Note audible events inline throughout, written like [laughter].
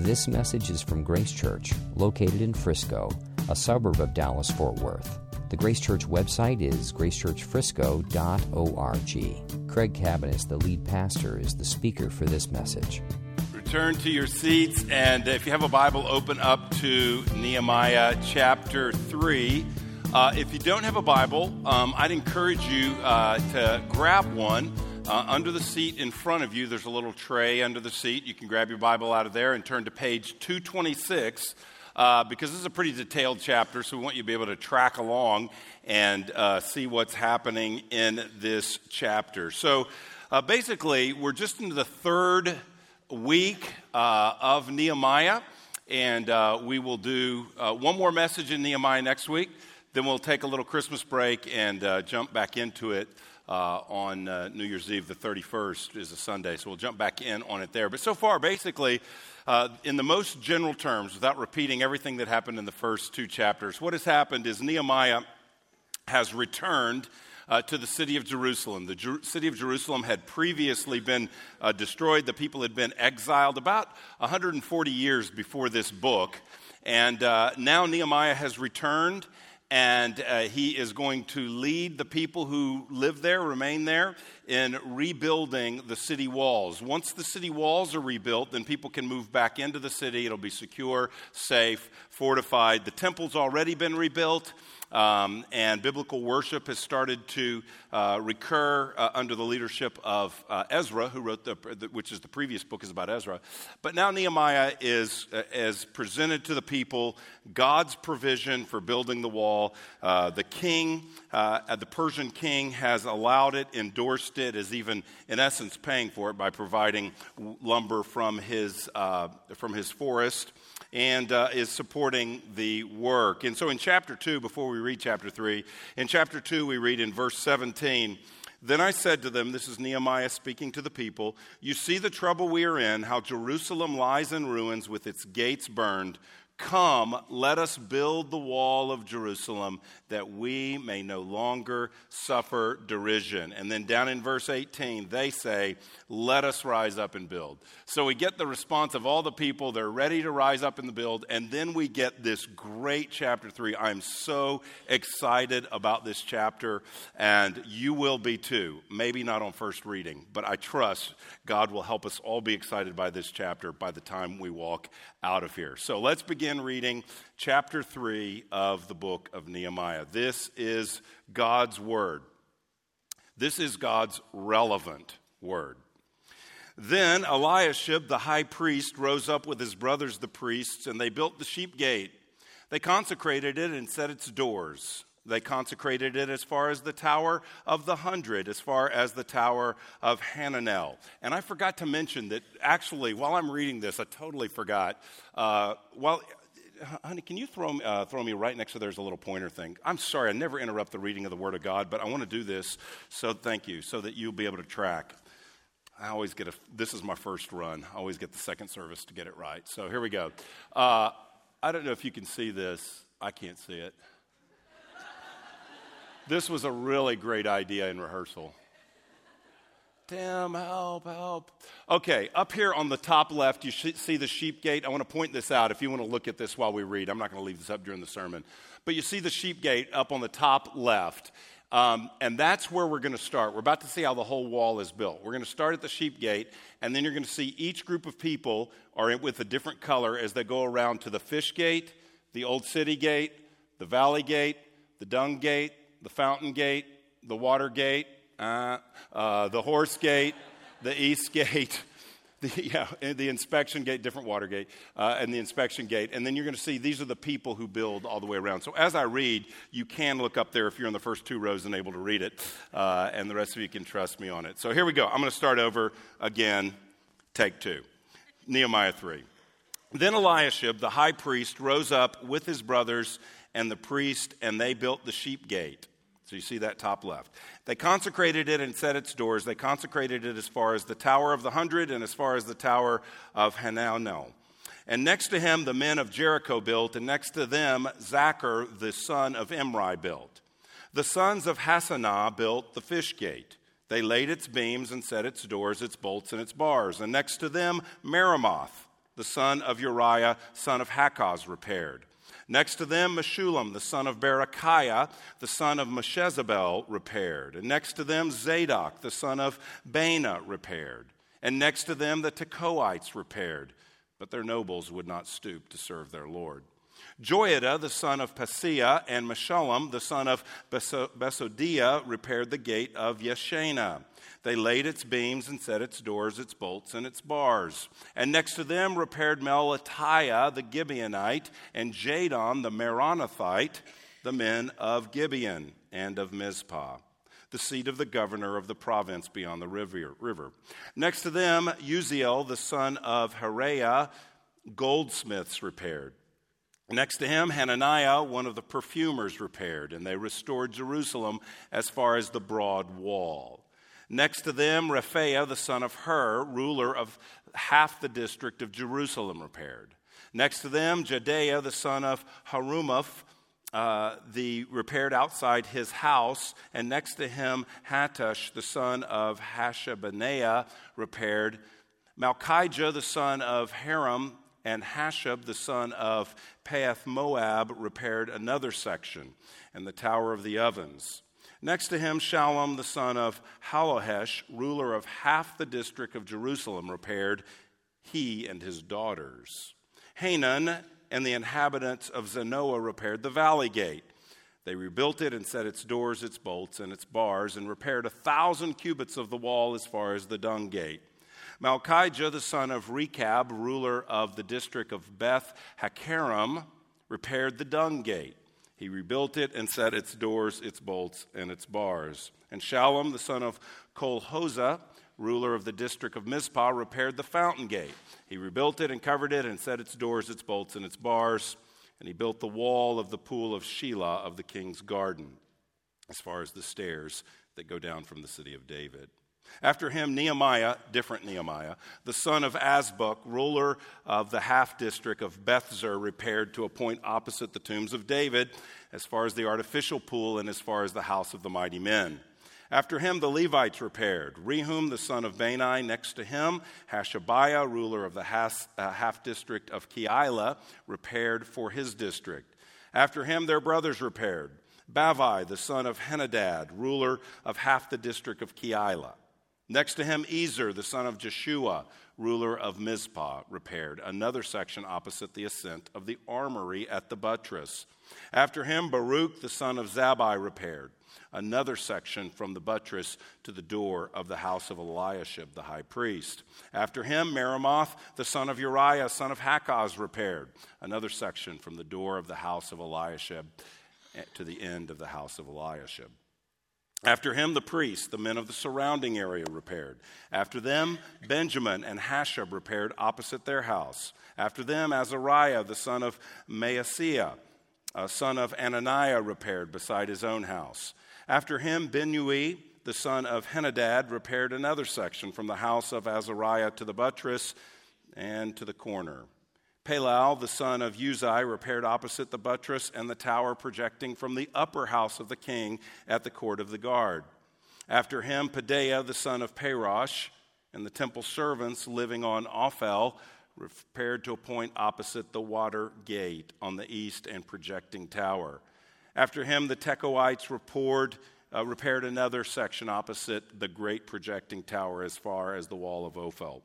This message is from Grace Church, located in Frisco, a suburb of Dallas Fort Worth. The Grace Church website is gracechurchfrisco.org. Craig Cabaniss, the lead pastor, is the speaker for this message. Return to your seats, and if you have a Bible, open up to Nehemiah chapter 3. Uh, if you don't have a Bible, um, I'd encourage you uh, to grab one. Uh, under the seat in front of you, there's a little tray under the seat. You can grab your Bible out of there and turn to page 226 uh, because this is a pretty detailed chapter, so we want you to be able to track along and uh, see what's happening in this chapter. So uh, basically, we're just into the third week uh, of Nehemiah, and uh, we will do one more message in Nehemiah next week. Then we'll take a little Christmas break and jump back into it uh, on uh, New Year's Eve, the 31st is a Sunday, so we'll jump back in on it there. But so far, basically, uh, in the most general terms, without repeating everything that happened in the first two chapters, what has happened is Nehemiah has returned. Uh, to the city of Jerusalem. The Jer- city of Jerusalem had previously been uh, destroyed. The people had been exiled about 140 years before this book. And uh, now Nehemiah has returned and uh, he is going to lead the people who live there, remain there, in rebuilding the city walls. Once the city walls are rebuilt, then people can move back into the city. It'll be secure, safe, fortified. The temple's already been rebuilt. Um, and biblical worship has started to uh, recur uh, under the leadership of uh, Ezra, who wrote the, which is the previous book is about Ezra. But now Nehemiah is is uh, presented to the people God's provision for building the wall. Uh, the king, uh, the Persian king, has allowed it, endorsed it, is even in essence paying for it by providing lumber from his from his forest and uh, is supporting the work. And so in chapter 2, before we read chapter 3, in chapter 2, we read in verse 17, Then I said to them, This is Nehemiah speaking to the people, You see the trouble we are in, how Jerusalem lies in ruins with its gates burned. Come, let us build the wall of Jerusalem that we may no longer suffer derision. And then down in verse 18, they say, Let us rise up and build. So we get the response of all the people. They're ready to rise up the build. And then we get this great chapter three. I'm so excited about this chapter, and you will be too. Maybe not on first reading, but I trust God will help us all be excited by this chapter by the time we walk out of here. So let's begin reading chapter 3 of the book of Nehemiah. This is God's word. This is God's relevant word. Then Eliashib, the high priest, rose up with his brothers, the priests, and they built the sheep gate. They consecrated it and set its doors. They consecrated it as far as the Tower of the Hundred, as far as the Tower of Hananel. And I forgot to mention that actually, while I'm reading this, I totally forgot. Uh, while honey, can you throw, uh, throw me right next to there's a little pointer thing? I'm sorry, I never interrupt the reading of the Word of God, but I want to do this, so thank you, so that you'll be able to track. I always get a, this is my first run. I always get the second service to get it right. So here we go. Uh, I don't know if you can see this. I can't see it. this was a really great idea in rehearsal. Tim, help, help. Okay, up here on the top left, you see the sheep gate. I want to point this out if you want to look at this while we read. I'm not going to leave this up during the sermon. But you see the sheep gate up on the top left. Um, and that's where we're going to start. We're about to see how the whole wall is built. We're going to start at the sheep gate, and then you're going to see each group of people are with a different color as they go around to the fish gate, the old city gate, the valley gate, the dung gate, the fountain gate, the water gate, uh, uh, the horse gate, the east gate, [laughs] the, yeah, the inspection gate, different water gate, uh, and the inspection gate. And then you're going to see these are the people who build all the way around. So as I read, you can look up there if you're in the first two rows and able to read it, uh, and the rest of you can trust me on it. So here we go. I'm going to start over again, take two. Nehemiah 3. Then Eliashib, the high priest, rose up with his brothers and the priest, and they built the sheep gate. So you see that top left. They consecrated it and set its doors. They consecrated it as far as the Tower of the Hundred and as far as the Tower of Hananel. And next to him, the men of Jericho built, and next to them, Zaccur, the son of Imri, built. The sons of Hassenaah built the fish gate. They laid its beams and set its doors, its bolts, and its bars. And next to them, Meremoth, the son of Uriah, son of Hakkoz, repaired. Next to them, Meshullam, the son of Berechiah, the son of Meshezabel, repaired. And next to them, Zadok, the son of Baana, repaired. And next to them, the Tekoites repaired. But their nobles would not stoop to serve their Lord. Joiada, the son of Paseah, and Meshullam, the son of Besodiah, repaired the gate of Yeshana. They laid its beams and set its doors, its bolts, and its bars. And next to them repaired Melatiah the Gibeonite and Jadon the Meronothite, the men of Gibeon and of Mizpah the seat of the governor of the province beyond the river. Next to them, Uzziel, the son of Harhaiah, goldsmiths repaired. Next to him, Hananiah, one of the perfumers, repaired, and they restored Jerusalem as far as the broad wall. Next to them, Rephaiah, the son of Hur, ruler of half the district of Jerusalem, repaired. Next to them, Jedaiah, the son of Harumaph, uh, the repaired outside his house, and next to him, Hattush, the son of Hashabneiah, repaired. Malchijah, the son of Harim, and Hasshub, the son of Pahath Moab, repaired another section, and the Tower of the Ovens. Next to him, Shallum, the son of Hallohesh, ruler of half the district of Jerusalem, repaired he and his daughters. Hanun and the inhabitants of Zanoah repaired the valley gate. They rebuilt it and set its doors, its bolts, and its bars, and repaired a thousand cubits of the wall as far as the dung gate. Malchijah, the son of Rechab, ruler of the district of Beth Haccherem, repaired the dung gate. He rebuilt it and set its doors, its bolts, and its bars. And Shallum, the son of Colhozeh, ruler of the district of Mizpah, repaired the fountain gate. He rebuilt it and covered it and set its doors, its bolts, and its bars. And he built the wall of the pool of Shelah of the king's garden, as far as the stairs that go down from the city of David. After him, Nehemiah, different Nehemiah, the son of Azbuk, ruler of the half district of Bethzur, repaired to a point opposite the tombs of David, as far as the artificial pool and as far as the house of the mighty men. After him, the Levites repaired. Rehum, the son of Bani, next to him. Hashabiah, ruler of the uh, half district of Keilah, repaired for his district. After him, their brothers repaired. Bavvai, the son of Henadad, ruler of half the district of Keilah. Next to him, Ezer, the son of Jeshua, ruler of Mizpah, repaired another section opposite the ascent of the armory at the buttress. After him, Baruch, the son of Zabbai, repaired another section from the buttress to the door of the house of Eliashib, the high priest. After him, Meremoth, the son of Uriah, son of Hakkoz, repaired another section from the door of the house of Eliashib eh, to the end of the house of Eliashib. After him, the priests, the men of the surrounding area, repaired. After them, Benjamin and Hasshub repaired opposite their house. After them, Azariah, the son of Maaseiah, a son of Ananiah, repaired beside his own house. After him, Binnui, the son of Henadad, repaired another section from the house of Azariah to the buttress and to the corner. Palal, the son of Uzai, repaired opposite the buttress and the tower projecting from the upper house of the king at the court of the guard. After him, Pedaiah, the son of Parosh, and the temple servants living on Ophel repaired to a point opposite the water gate on the east and projecting tower. After him, the Tekoites uh, repaired another section opposite the great projecting tower as far as the wall of Ophel.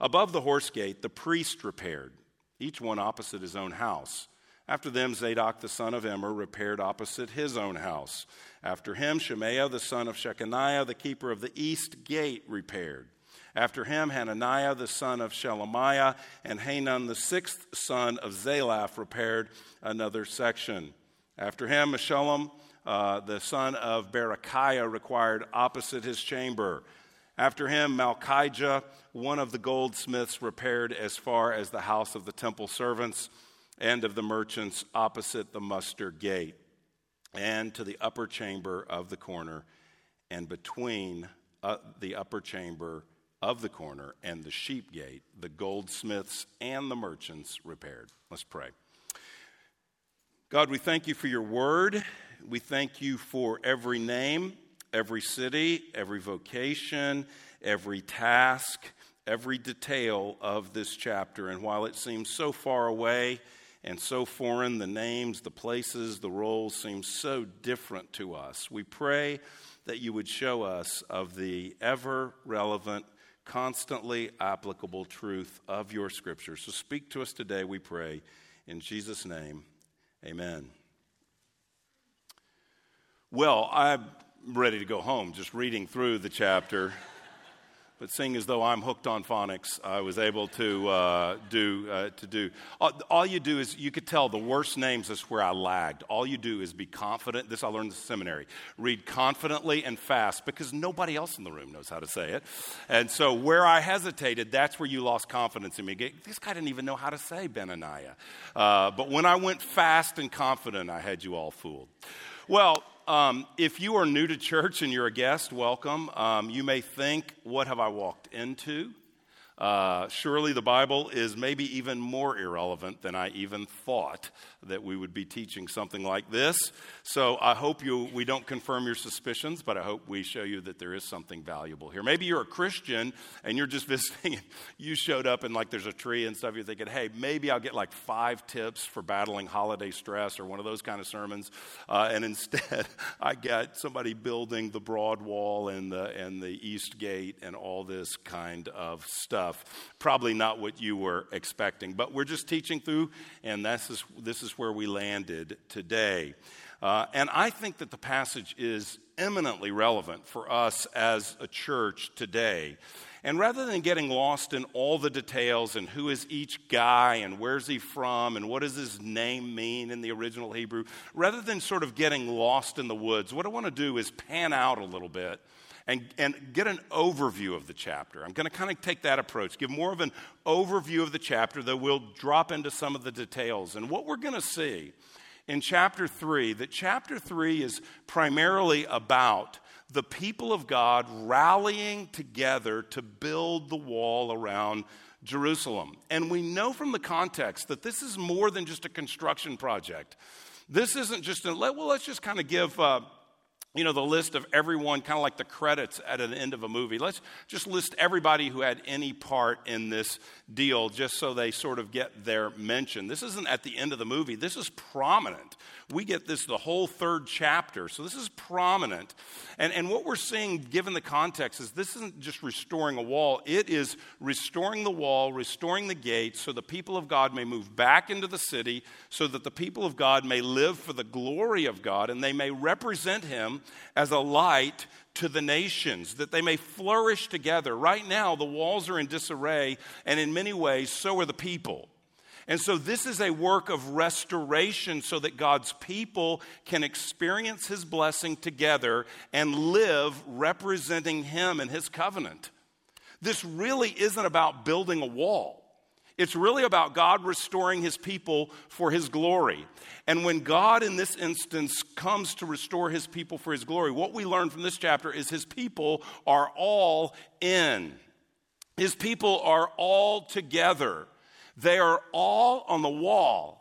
Above the horse gate, the priest repaired each one opposite his own house. After them, Zadok the son of Immer repaired opposite his own house. After him, Shemaiah the son of Shechaniah, the keeper of the east gate, repaired. After him, Hananiah the son of Shelemiah and Hanun the sixth son of Zalaph repaired another section. After him, Meshullam uh, the son of Berechiah required opposite his chamber. After him, Malchijah, one of the goldsmiths, repaired as far as the house of the temple servants and of the merchants opposite the muster gate, and to the upper chamber of the corner, and between uh, the upper chamber of the corner and the sheep gate, the goldsmiths and the merchants repaired. Let's pray. God, we thank you for your word. We thank you for every name every city, every vocation, every task, every detail of this chapter. And while it seems so far away and so foreign, the names, the places, the roles seem so different to us. We pray that you would show us of the ever relevant, constantly applicable truth of your scripture. So speak to us today, we pray. In Jesus' name, amen. Well, I'm ready to go home just reading through the chapter. But seeing as though I'm hooked on phonics, I was able to uh, do uh, to do. All, all, you do is you could tell the worst names is where I lagged. All you do is be confident. This I learned in the seminary. Read confidently and fast because nobody else in the room knows how to say it. And so where I hesitated, that's where you lost confidence in me. This guy didn't even know how to say Benaniah. Uh, but when I went fast and confident, I had you all fooled. Well, um, if you are new to church and you're a guest, welcome. Um, you may think, what have I walked into? Uh, surely the Bible is maybe even more irrelevant than I even thought that we would be teaching something like this. So I hope you, we don't confirm your suspicions, but I hope we show you that there is something valuable here. Maybe you're a Christian and you're just [laughs] visiting you showed up and like there's a tree and stuff. You're thinking, hey, maybe I'll get like five tips for battling holiday stress or one of those kind of sermons. Uh, and [laughs] instead, I get somebody building the broad wall and the, and the east gate and all this kind of stuff stuff. Probably not what you were expecting, but we're just teaching through, and this is, this is where we landed today. Uh, and I think that the passage is eminently relevant for us as a church today. And rather than getting lost in all the details and who is each guy and where's he from and what does his name mean in the original Hebrew, rather than sort of getting lost in the woods, what I want to do is pan out a little bit and, and get an overview of the chapter. I'm going to kind of take that approach, give more of an overview of the chapter, though we'll drop into some of the details. And what we're going to see in chapter 3, that chapter 3 is primarily about the people of God rallying together to build the wall around Jerusalem. And we know from the context that this is more than just a construction project. This isn't just a, well, let's just kind of give. Uh, you know, the list of everyone, kind of like the credits at an end of a movie. Let's just list everybody who had any part in this deal just so they sort of get their mention. This isn't at the end of the movie, this is prominent. We get this the whole third chapter, so this is prominent. And, and what we're seeing, given the context, is this isn't just restoring a wall, it is restoring the wall, restoring the gates, so the people of God may move back into the city, so that the people of God may live for the glory of God and they may represent Him as a light to the nations, that they may flourish together. Right now, the walls are in disarray, and in many ways, so are the people. And so, this is a work of restoration so that God's people can experience His blessing together and live representing Him and His covenant. This really isn't about building a wall. It's really about God restoring his people for his glory. And when God, in this instance, comes to restore his people for his glory, what we learn from this chapter is his people are all in. His people are all together. They are all on the wall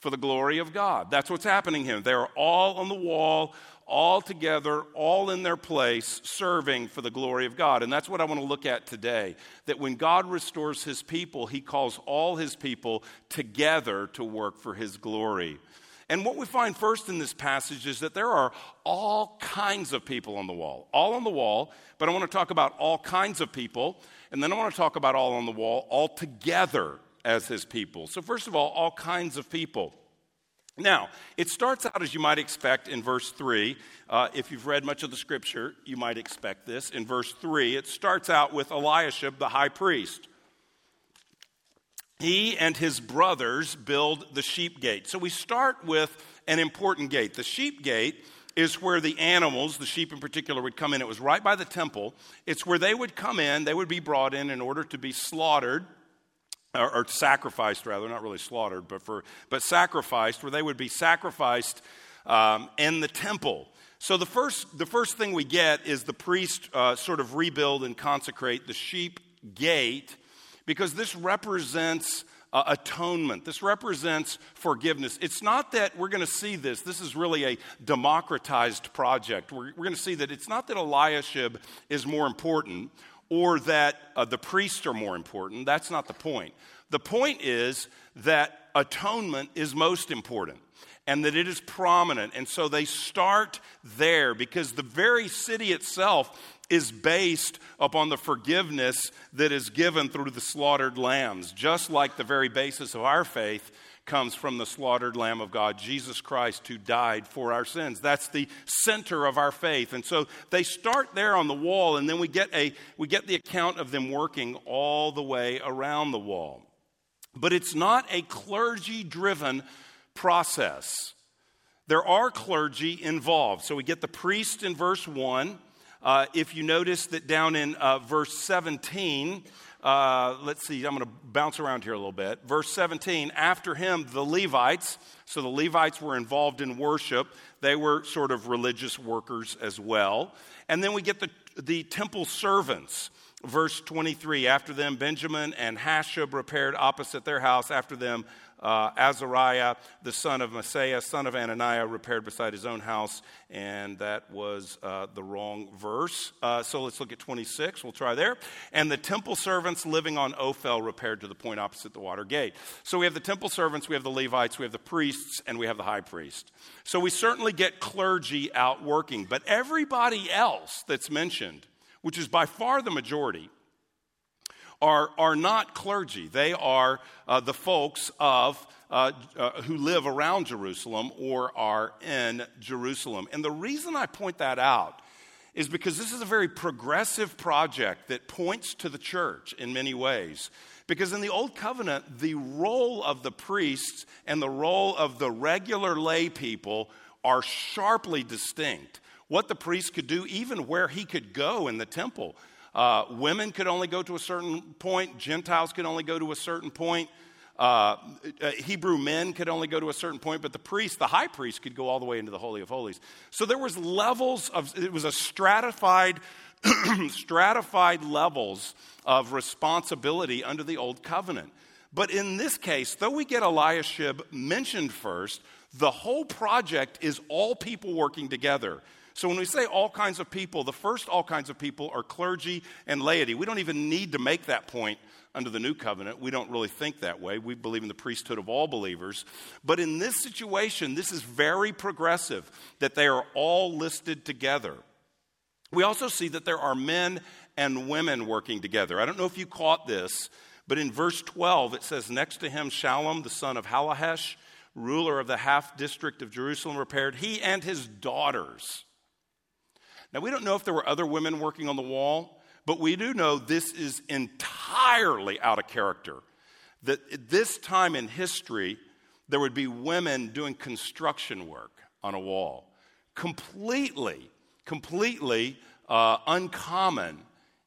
for the glory of God. That's what's happening here. They're all on the wall all together, all in their place, serving for the glory of God. And that's what I want to look at today. That when God restores his people, he calls all his people together to work for his glory. And what we find first in this passage is that there are all kinds of people on the wall, all on the wall, but I want to talk about all kinds of people, and then I want to talk about all on the wall, all together as his people. So, first of all, all kinds of people. Now, it starts out as you might expect in verse 3. Uh, if you've read much of the scripture, you might expect this. In verse 3, it starts out with Eliashib, the high priest. He and his brothers build the sheep gate. So we start with an important gate. The sheep gate is where the animals, the sheep in particular, would come in. It was right by the temple. It's where they would come in, they would be brought in in order to be slaughtered or, or, sacrificed rather, not really slaughtered, but for but sacrificed, where they would be sacrificed um, in the temple. So the first the first thing we get is the priest uh, sort of rebuild and consecrate the sheep gate, because this represents. Uh, atonement. This represents forgiveness. It's not that we're going to see this. This is really a democratized project. We're, we're going to see that it's not that Eliashib is more important or that uh, the priests are more important. That's not the point. The point is that atonement is most important and that it is prominent. And so they start there because the very city itself is based upon the forgiveness that is given through the slaughtered lambs, just like the very basis of our faith comes from the slaughtered Lamb of God, Jesus Christ, who died for our sins. That's the center of our faith. And so they start there on the wall, and then we get, a, we get the account of them working all the way around the wall. But it's not a clergy driven process. There are clergy involved. So we get the priest in verse 1. Uh, if you notice that down in uh, verse 17, uh, let's see, I'm going to bounce around here a little bit. Verse 17, after him, the Levites, so the Levites were involved in worship. They were sort of religious workers as well. And then we get the, the temple servants. Verse 23, after them, Benjamin and Hasshub repaired opposite their house. After them, uh, Azariah, the son of Maaseiah, son of Ananiah, repaired beside his own house, and that was uh, the wrong verse. Uh, so let's look at 26. We'll try there. And the temple servants living on Ophel repaired to the point opposite the water gate. So we have the temple servants, we have the Levites, we have the priests, and we have the high priest. So we certainly get clergy out working, but everybody else that's mentioned, which is by far the majority, are, are not clergy. They are uh, the folks of, uh, uh, who live around Jerusalem or are in Jerusalem. And the reason I point that out is because this is a very progressive project that points to the church in many ways. Because in the Old Covenant, the role of the priests and the role of the regular lay people are sharply distinct. What the priest could do, even where he could go in the temple, uh, women could only go to a certain point, Gentiles could only go to a certain point. Uh, uh, Hebrew men could only go to a certain point, but the priest, the high priest, could go all the way into the Holy of Holies. So there was levels of, it was a stratified, [clears throat] stratified levels of responsibility under the Old Covenant. But in this case, though we get Eliashib mentioned first, the whole project is all people working together. So when we say all kinds of people, the first all kinds of people are clergy and laity. We don't even need to make that point under the new covenant. We don't really think that way. We believe in the priesthood of all believers. But in this situation, this is very progressive that they are all listed together. We also see that there are men and women working together. I don't know if you caught this, but in verse 12 it says, Next to him, Shallum, the son of Hallohesh, ruler of the half district of Jerusalem, repaired, he and his daughters now, we don't know if there were other women working on the wall, but we do know this is entirely out of character. That at this time in history, there would be women doing construction work on a wall. Completely, completely uh, uncommon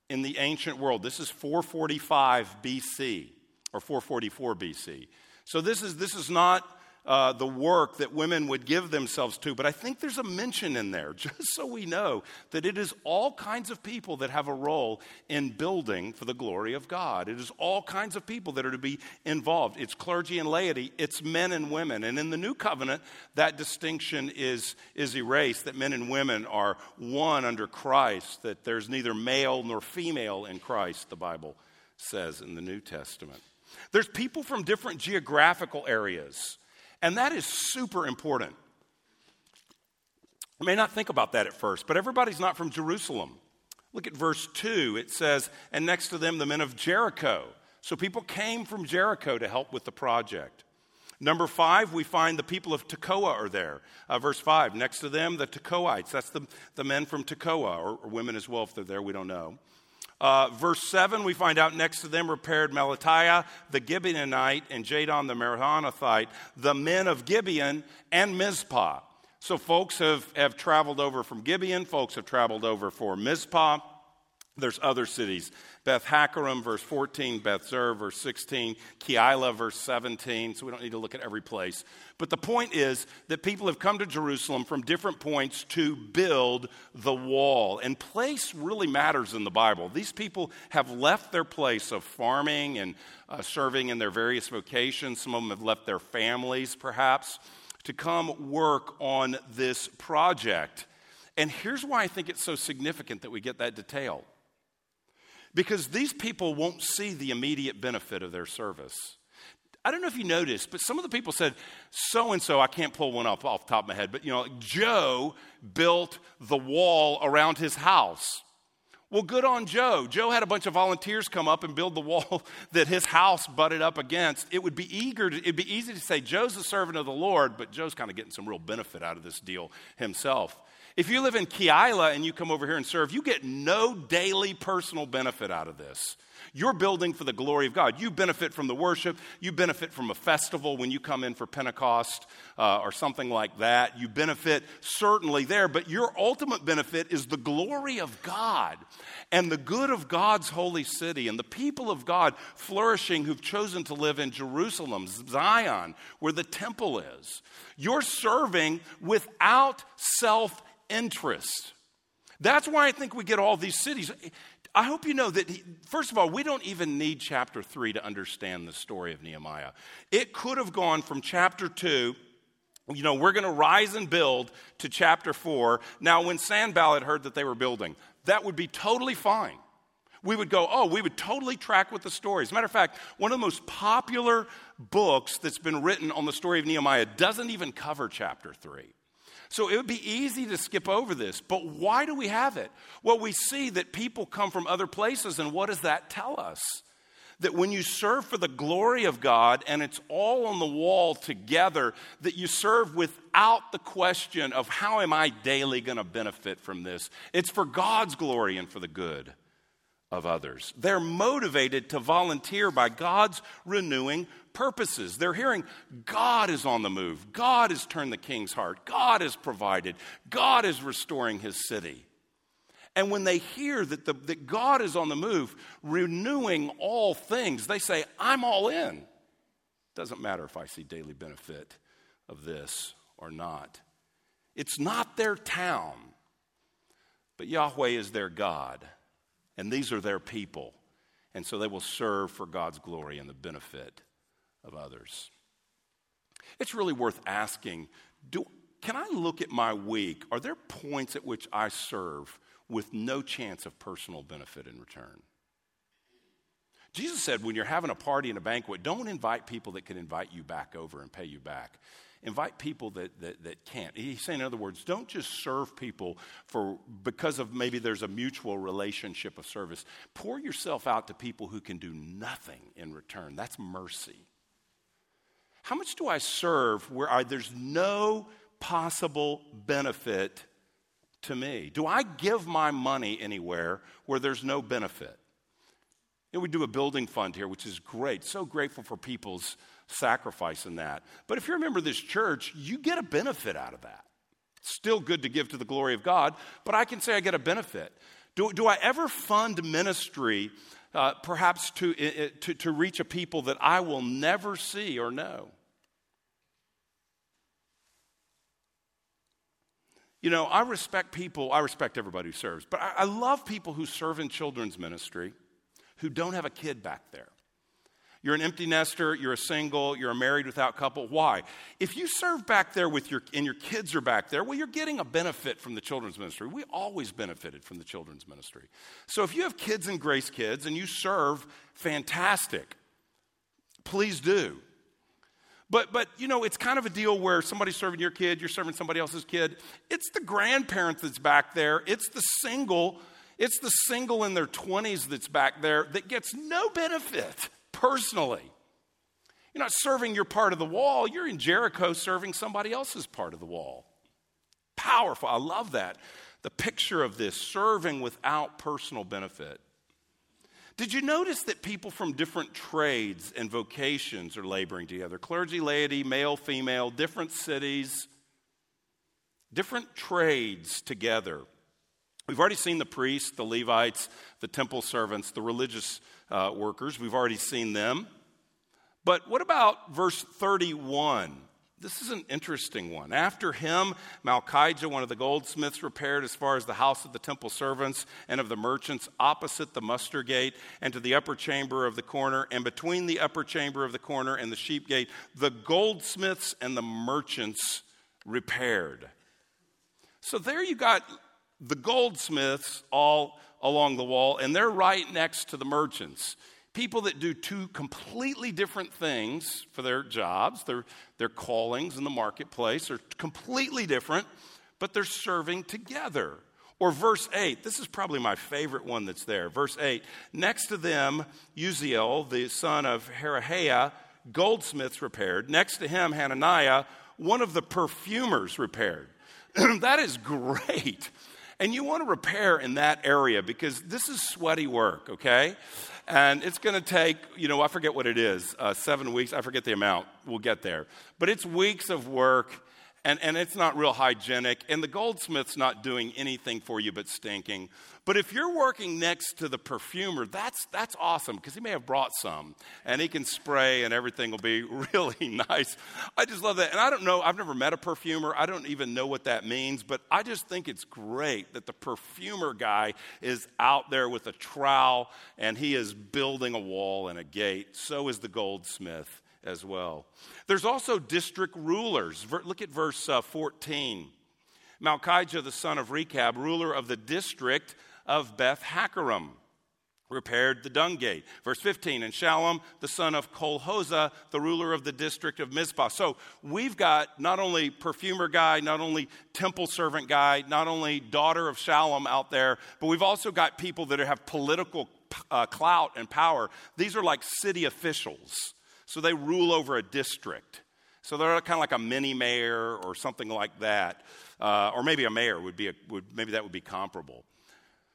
in the ancient world. This is 445 BC or 444 BC. So this is, this is not uh, the work that women would give themselves to. But I think there's a mention in there, [laughs] just so we know that it is all kinds of people that have a role in building for the glory of God. It is all kinds of people that are to be involved. It's clergy and laity, it's men and women. And in the new covenant, that distinction is, is erased that men and women are one under Christ, that there's neither male nor female in Christ, the Bible says in the New Testament. There's people from different geographical areas and that is super important. You may not think about that at first, but everybody's not from Jerusalem. Look at verse 2. It says, And next to them, the men of Jericho. So people came from Jericho to help with the project. Number five, we find the people of Tekoa are there. Uh, verse five, next to them, the Tekoites. That's the, the men from Tekoa, or, or women as well if they're there, we don't know. Uh, verse 7, we find out next to them repaired Melatiah the Gibeonite and Jadon the Meronothite, the men of Gibeon and Mizpah. So folks have, have traveled over from Gibeon, folks have traveled over for Mizpah. There's other cities. Beth Hakerem, verse 14, Beth Zur, verse 16, Keilah, verse 17. So we don't need to look at every place. But the point is that people have come to Jerusalem from different points to build the wall. And place really matters in the Bible. These people have left their place of farming and uh, serving in their various vocations. Some of them have left their families, perhaps, to come work on this project. And here's why I think it's so significant that we get that detail because these people won't see the immediate benefit of their service. I don't know if you noticed, but some of the people said, so and so, I can't pull one up off the top of my head, but you know, Joe built the wall around his house. Well, good on Joe. Joe had a bunch of volunteers come up and build the [laughs] wall that his house butted up against. It would be eager to, it'd be easy to say Joe's a servant of the Lord, but Joe's kind of getting some real benefit out of this deal himself. If you live in Keilah and you come over here and serve, you get no daily personal benefit out of this. You're building for the glory of God. You benefit from the worship. You benefit from a festival when you come in for Pentecost uh, or something like that. You benefit certainly there, but your ultimate benefit is the glory of God and the good of God's holy city and the people of God flourishing who've chosen to live in Jerusalem, Zion, where the temple is. You're serving without self interest. That's why I think we get all these cities. I hope you know that, he, first of all, we don't even need chapter 3 to understand the story of Nehemiah. It could have gone from chapter 2, you know, we're going to rise and build, to chapter 4. Now, when Sanballat heard that they were building, that would be totally fine. We would go, oh, we would totally track with the story. As a matter of fact, one of the most popular books that's been written on the story of Nehemiah doesn't even cover chapter 3. So it would be easy to skip over this, but why do we have it? Well, we see that people come from other places, and what does that tell us? That when you serve for the glory of God and it's all on the wall together, that you serve without the question of how am I daily going to benefit from this? It's for God's glory and for the good of others. They're motivated to volunteer by God's renewing purposes. They're hearing God is on the move, God has turned the king's heart, God has provided, God is restoring his city. And when they hear that, the, that God is on the move, renewing all things, they say, I'm all in. Doesn't matter if I see daily benefit of this or not. It's not their town, but Yahweh is their God and these are their people. And so they will serve for God's glory and the benefit of others. It's really worth asking do, can I look at my week? Are there points at which I serve with no chance of personal benefit in return? Jesus said, when you're having a party and a banquet, don't invite people that can invite you back over and pay you back. Invite people that, that, that can't. He's saying, in other words, don't just serve people for because of maybe there's a mutual relationship of service. Pour yourself out to people who can do nothing in return. That's mercy. How much do I serve where I, there's no possible benefit to me? Do I give my money anywhere where there's no benefit? Know, we do a building fund here, which is great. So grateful for people's sacrifice in that. But if you're a member of this church, you get a benefit out of that. still good to give to the glory of God, but I can say I get a benefit. Do, do I ever fund ministry uh, perhaps to, to, to reach a people that I will never see or know? You know, I respect people, I respect everybody who serves, but I, I love people who serve in children's ministry who don't have a kid back there. You're an empty nester, you're a single, you're a married without couple. Why? If you serve back there with your and your kids are back there, well, you're getting a benefit from the children's ministry. We always benefited from the children's ministry. So if you have kids and grace kids and you serve, fantastic. Please do. But, but you know, it's kind of a deal where somebody's serving your kid, you're serving somebody else's kid. It's the grandparent that's back there. It's the single, it's the single in their 20s that's back there that gets no benefit personally. You're not serving your part of the wall, you're in Jericho serving somebody else's part of the wall. Powerful. I love that. The picture of this serving without personal benefit. Did you notice that people from different trades and vocations are laboring together? Clergy, laity, male, female, different cities, different trades together. We've already seen the priests, the Levites, the temple servants, the religious uh, workers. We've already seen them. But what about verse 31? This is an interesting one. After him, Malchijah, one of the goldsmiths, repaired as far as the house of the temple servants and of the merchants opposite the muster gate and to the upper chamber of the corner. And between the upper chamber of the corner and the sheep gate, the goldsmiths and the merchants repaired. So there you got the goldsmiths all along the wall, and they're right next to the merchants. People that do two completely different things for their jobs, their, their callings in the marketplace are completely different, but they're serving together. Or verse 8, this is probably my favorite one that's there. Verse 8, next to them, Uzziel, the son of Harhaiah, goldsmiths repaired. Next to him, Hananiah, one of the perfumers repaired. [clears throat] that is great. And you want to repair in that area because this is sweaty work, okay? And it's going to take, you know, I forget what it is, uh, seven weeks. I forget the amount. We'll get there. But it's weeks of work and, and it's not real hygienic, and the goldsmith's not doing anything for you but stinking. But if you're working next to the perfumer, that's, that's awesome because he may have brought some and he can spray and everything will be [laughs] really nice. I just love that. And I don't know, I've never met a perfumer. I don't even know what that means, but I just think it's great that the perfumer guy is out there with a trowel and he is building a wall and a gate. So is the goldsmith as well. There's also district rulers. Look at verse uh, 14. Malchijah, the son of Rechab, ruler of the district of Beth Hakerem, repaired the dung gate. Verse 15, and Shallum, the son of Colhozeh, the ruler of the district of Mizpah. So we've got not only perfumer guy, not only temple servant guy, not only daughter of Shallum out there, but we've also got people that have political uh, clout and power. These are like city officials. So they rule over a district. So they're kind of like a mini mayor or something like that. Uh, or maybe a mayor would be, a, would, maybe that would be comparable.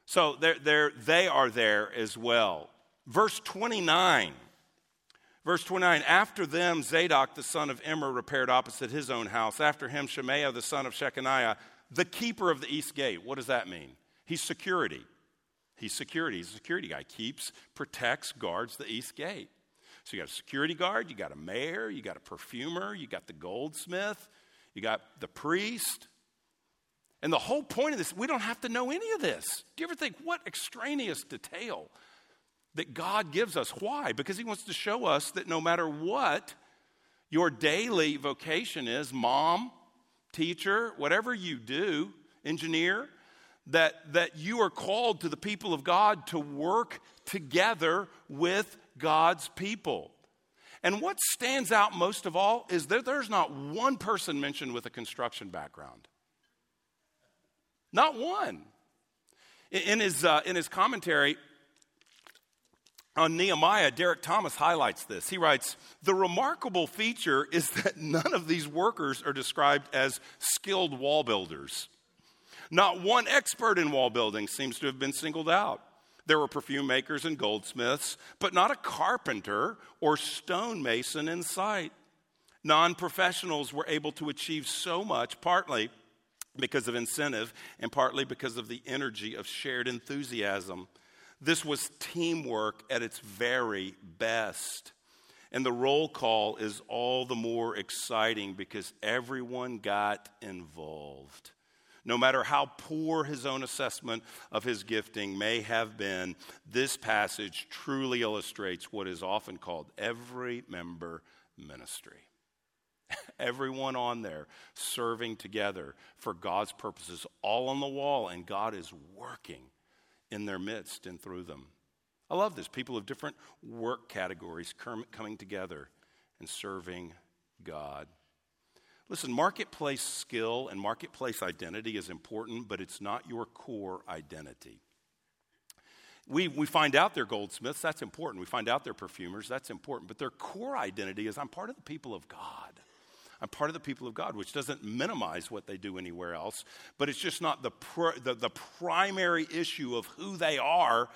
So they're, they're, they are there as well. Verse 29. Verse 29 After them, Zadok the son of Immer repaired opposite his own house. After him, Shemaiah the son of Shechaniah, the keeper of the east gate. What does that mean? He's security. He's security. He's a security guy. Keeps, protects, guards the east gate. So you got a security guard, you got a mayor, you got a perfumer, you got the goldsmith, you got the priest. And the whole point of this, we don't have to know any of this. Do you ever think what extraneous detail that God gives us? Why? Because He wants to show us that no matter what your daily vocation is mom, teacher, whatever you do, engineer that, that you are called to the people of God to work together with God's people. And what stands out most of all is that there's not one person mentioned with a construction background. Not one. In his, uh, in his commentary on Nehemiah, Derek Thomas highlights this. He writes The remarkable feature is that none of these workers are described as skilled wall builders. Not one expert in wall building seems to have been singled out. There were perfume makers and goldsmiths, but not a carpenter or stonemason in sight. Non professionals were able to achieve so much, partly because of incentive and partly because of the energy of shared enthusiasm. This was teamwork at its very best. And the roll call is all the more exciting because everyone got involved. No matter how poor his own assessment of his gifting may have been, this passage truly illustrates what is often called every member ministry. [laughs] Everyone on there serving together for God's purposes, all on the wall, and God is working in their midst and through them. I love this. People of different work categories coming together and serving God. Listen, marketplace skill and marketplace identity is important, but it's not your core identity. We, we find out they're goldsmiths, that's important. We find out they're perfumers, that's important. But their core identity is I'm part of the people of God. I'm part of the people of God, which doesn't minimize what they do anywhere else, but it's just not the, pr- the, the primary issue of who they are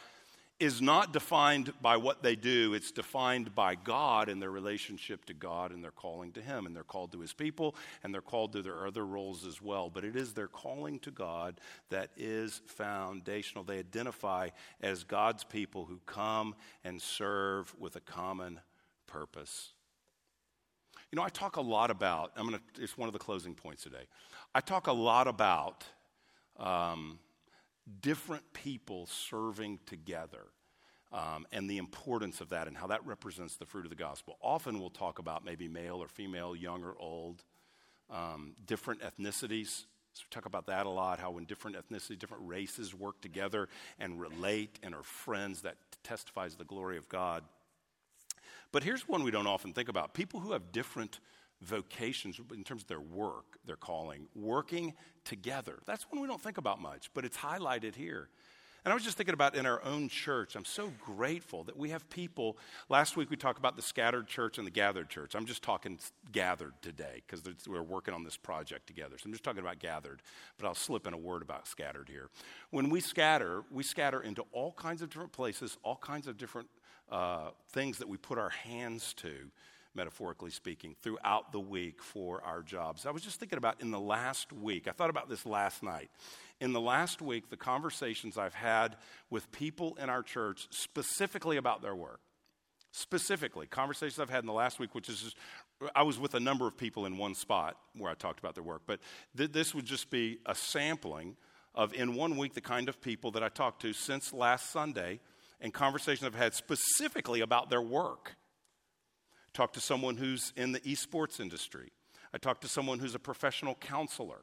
is not defined by what they do, it's defined by God and their relationship to God and their calling to Him. And they're called to His people and they're called to their other roles as well. But it is their calling to God that is foundational. They identify as God's people who come and serve with a common purpose. You know, I talk a lot about, I'm going to, it's one of the closing points today. I talk a lot about um, different people serving together um, and the importance of that and how that represents the fruit of the gospel. Often we'll talk about maybe male or female, young or old, um, different ethnicities, So we talk about that a lot, how when different ethnicities, different races work together and relate and are friends, that testifies the glory of God. But here's one we don't often think about people who have different vocations in terms of their work, their calling, working together. That's one we don't think about much, but it's highlighted here. And I was just thinking about in our own church, I'm so grateful that we have people. Last week we talked about the scattered church and the gathered church. I'm just talking gathered today because we're working on this project together. So I'm just talking about gathered, but I'll slip in a word about scattered here. When we scatter, we scatter into all kinds of different places, all kinds of different uh, things that we put our hands to metaphorically speaking, throughout the week for our jobs. I was just thinking about in the last week, I thought about this last night. In the last week, the conversations I've had with people in our church specifically about their work. Specifically, conversations I've had in the last week, which is just, I was with a number of people in one spot where I talked about their work, but th- this would just be a sampling of in one week the kind of people that I talked to since last Sunday and conversations I've had specifically about their work talked to someone who's in the esports industry. I talked to someone who's a professional counselor.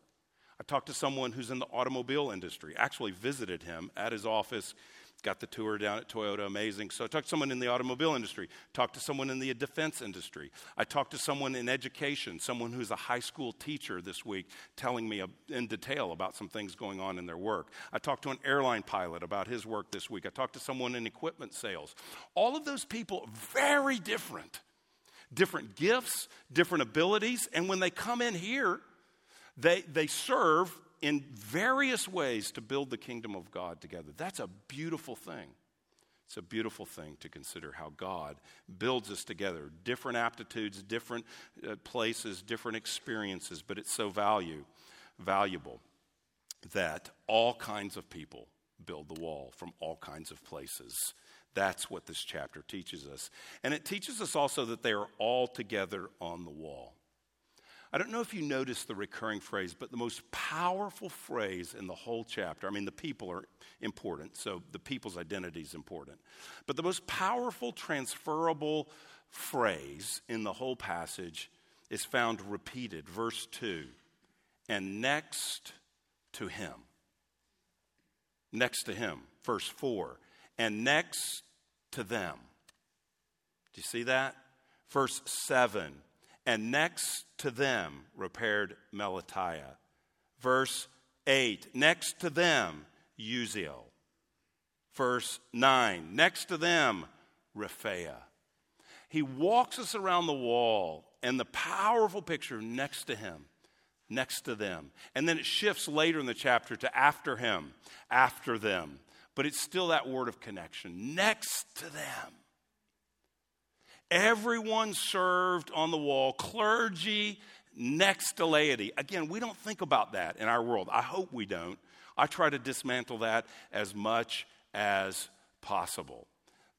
I talked to someone who's in the automobile industry. Actually visited him at his office, got the tour down at Toyota, amazing. So I talked to someone in the automobile industry, talked to someone in the defense industry. I talked to someone in education, someone who's a high school teacher this week, telling me uh, in detail about some things going on in their work. I talked to an airline pilot about his work this week. I talked to someone in equipment sales. All of those people, very different different gifts, different abilities, and when they come in here, they, they serve in various ways to build the kingdom of God together. That's a beautiful thing. It's a beautiful thing to consider how God builds us together. Different aptitudes, different uh, places, different experiences, but it's so value, valuable that all kinds of people build the wall from all kinds of places. That's what this chapter teaches us. And it teaches us also that they are all together on the wall. I don't know if you noticed the recurring phrase, but the most powerful phrase in the whole chapter, I mean, the people are important, so the people's identity is important. But the most powerful transferable phrase in the whole passage is found repeated, verse 2 and next to him. Next to him, verse 4 and next to them. Do you see that? Verse 7 and next to them repaired Melatiah. Verse 8 next to them Uzziel. Verse 9 next to them Rephaiah. He walks us around the wall and the powerful picture next to him next to them. And then it shifts later in the chapter to after him, after them but it's still that word of connection next to them. Everyone served on the wall, clergy next to laity. Again, we don't think about that in our world. I hope we don't. I try to dismantle that as much as possible.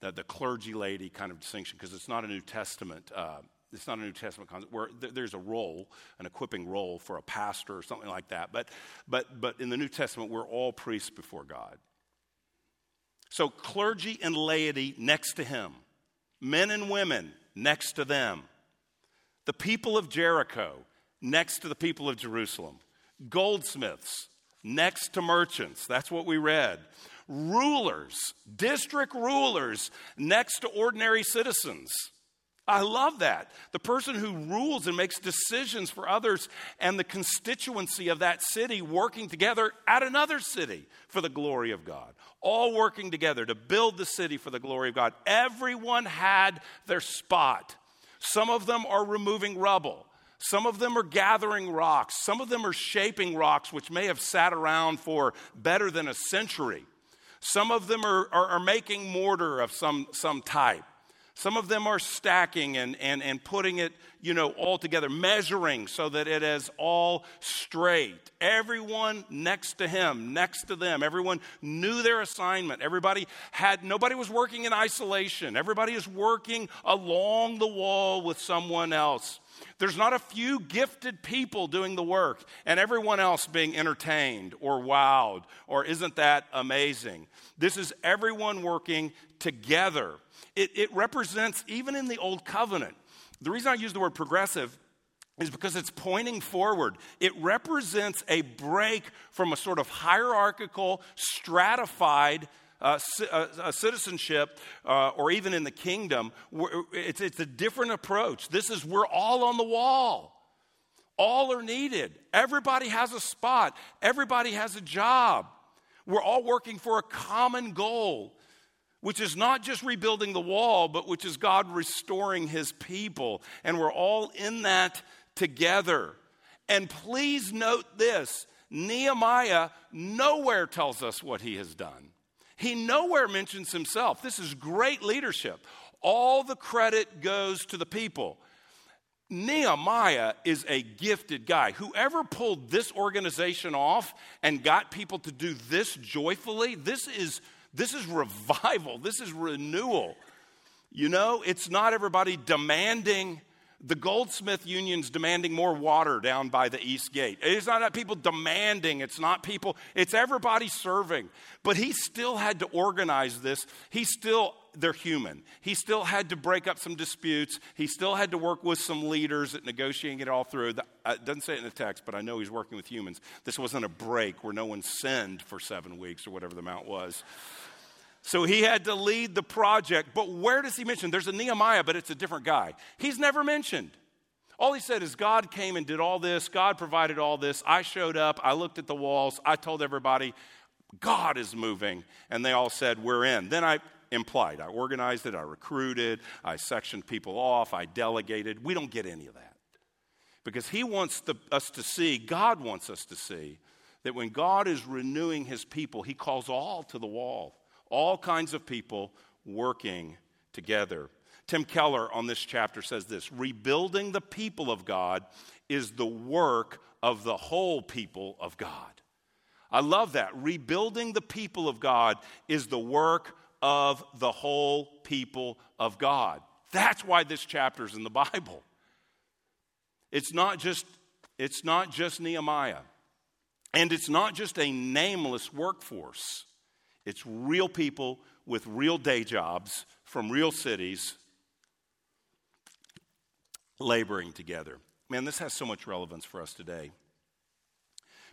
That the clergy laity kind of distinction, because it's not a New Testament. Uh, it's not a New Testament concept where th- there's a role, an equipping role for a pastor or something like that. But, but, but in the New Testament, we're all priests before God. So, clergy and laity next to him, men and women next to them, the people of Jericho next to the people of Jerusalem, goldsmiths next to merchants. That's what we read. Rulers, district rulers next to ordinary citizens. I love that. The person who rules and makes decisions for others and the constituency of that city working together at another city for the glory of God. All working together to build the city for the glory of God. Everyone had their spot. Some of them are removing rubble. Some of them are gathering rocks. Some of them are shaping rocks which may have sat around for better than a century. Some of them are, are, are making mortar of some, some type. Some of them are stacking and, and, and putting it, you know, all together, measuring so that it is all straight. Everyone next to him, next to them, everyone knew their assignment. Everybody had, nobody was working in isolation. Everybody is working along the wall with someone else. There's not a few gifted people doing the work and everyone else being entertained or wowed or isn't that amazing? This is everyone working together. It, it represents, even in the Old Covenant, the reason I use the word progressive is because it's pointing forward. It represents a break from a sort of hierarchical, stratified uh, uh, citizenship uh, or even in the kingdom. It's, it's a different approach. This is we're all on the wall. All are needed. Everybody has a spot. Everybody has a job. We're all working for a common goal, which is not just rebuilding the wall, but which is God restoring his people. And we're all in that together. And please note this Nehemiah nowhere tells us what he has done. He nowhere mentions himself. This is great leadership. All the credit goes to the people. Nehemiah is a gifted guy. Whoever pulled this organization off and got people to do this joyfully, this is, this is revival, this is renewal. You know, it's not everybody demanding the goldsmith union's demanding more water down by the east gate. It's not people demanding, it's not people, it's everybody serving. But he still had to organize this. He still, they're human. He still had to break up some disputes. He still had to work with some leaders at negotiating it all through. The, uh, it doesn't say it in the text, but I know he's working with humans. This wasn't a break where no one sinned for seven weeks or whatever the amount was. So he had to lead the project. But where does he mention? There's a Nehemiah, but it's a different guy. He's never mentioned. All he said is God came and did all this. God provided all this. I showed up. I looked at the walls. I told everybody, God is moving. And they all said, We're in. Then I implied, I organized it. I recruited. I sectioned people off. I delegated. We don't get any of that. Because he wants the, us to see, God wants us to see, that when God is renewing his people, he calls all to the wall all kinds of people working together. Tim Keller on this chapter says this Rebuilding the people of God is the work of the whole people of God. I love that. Rebuilding the people of God is the work of the whole people of God. That's why this chapter is in the Bible. It's not just it's not just Nehemiah. And it's not just a nameless workforce. It's real people with real day jobs from real cities laboring together. Man, this has so much relevance for us today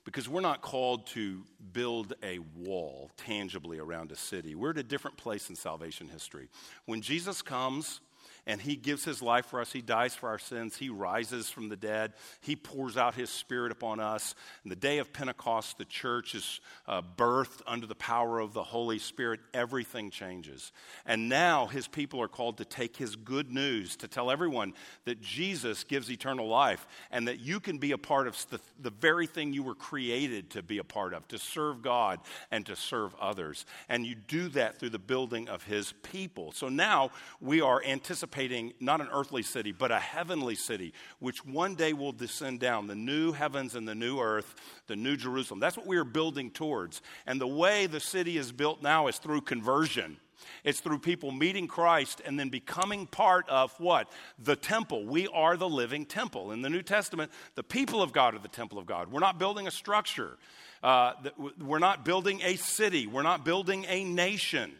because we're not called to build a wall tangibly around a city. We're at a different place in salvation history. When Jesus comes, and He gives His life for us. He dies for our sins. He rises from the dead. He pours out His Spirit upon us. In the day of Pentecost, the church is uh, birthed under the power of the Holy Spirit. Everything changes. And now His people are called to take His good news to tell everyone that Jesus gives eternal life and that you can be a part of the, the very thing you were created to be a part of, to serve God and to serve others. And you do that through the building of His people. So now we are anticipating anticipating not an earthly city, but a heavenly city, which one day will descend down the new heavens and the new earth, the new Jerusalem. That's what we are building towards. And the way the city is built now is through conversion. It's through people meeting Christ and then becoming part of what? The temple. We are the living temple. In the New Testament, the people of God are the temple of God. We're not building a structure, uh, we're not building a city, we're not building a nation.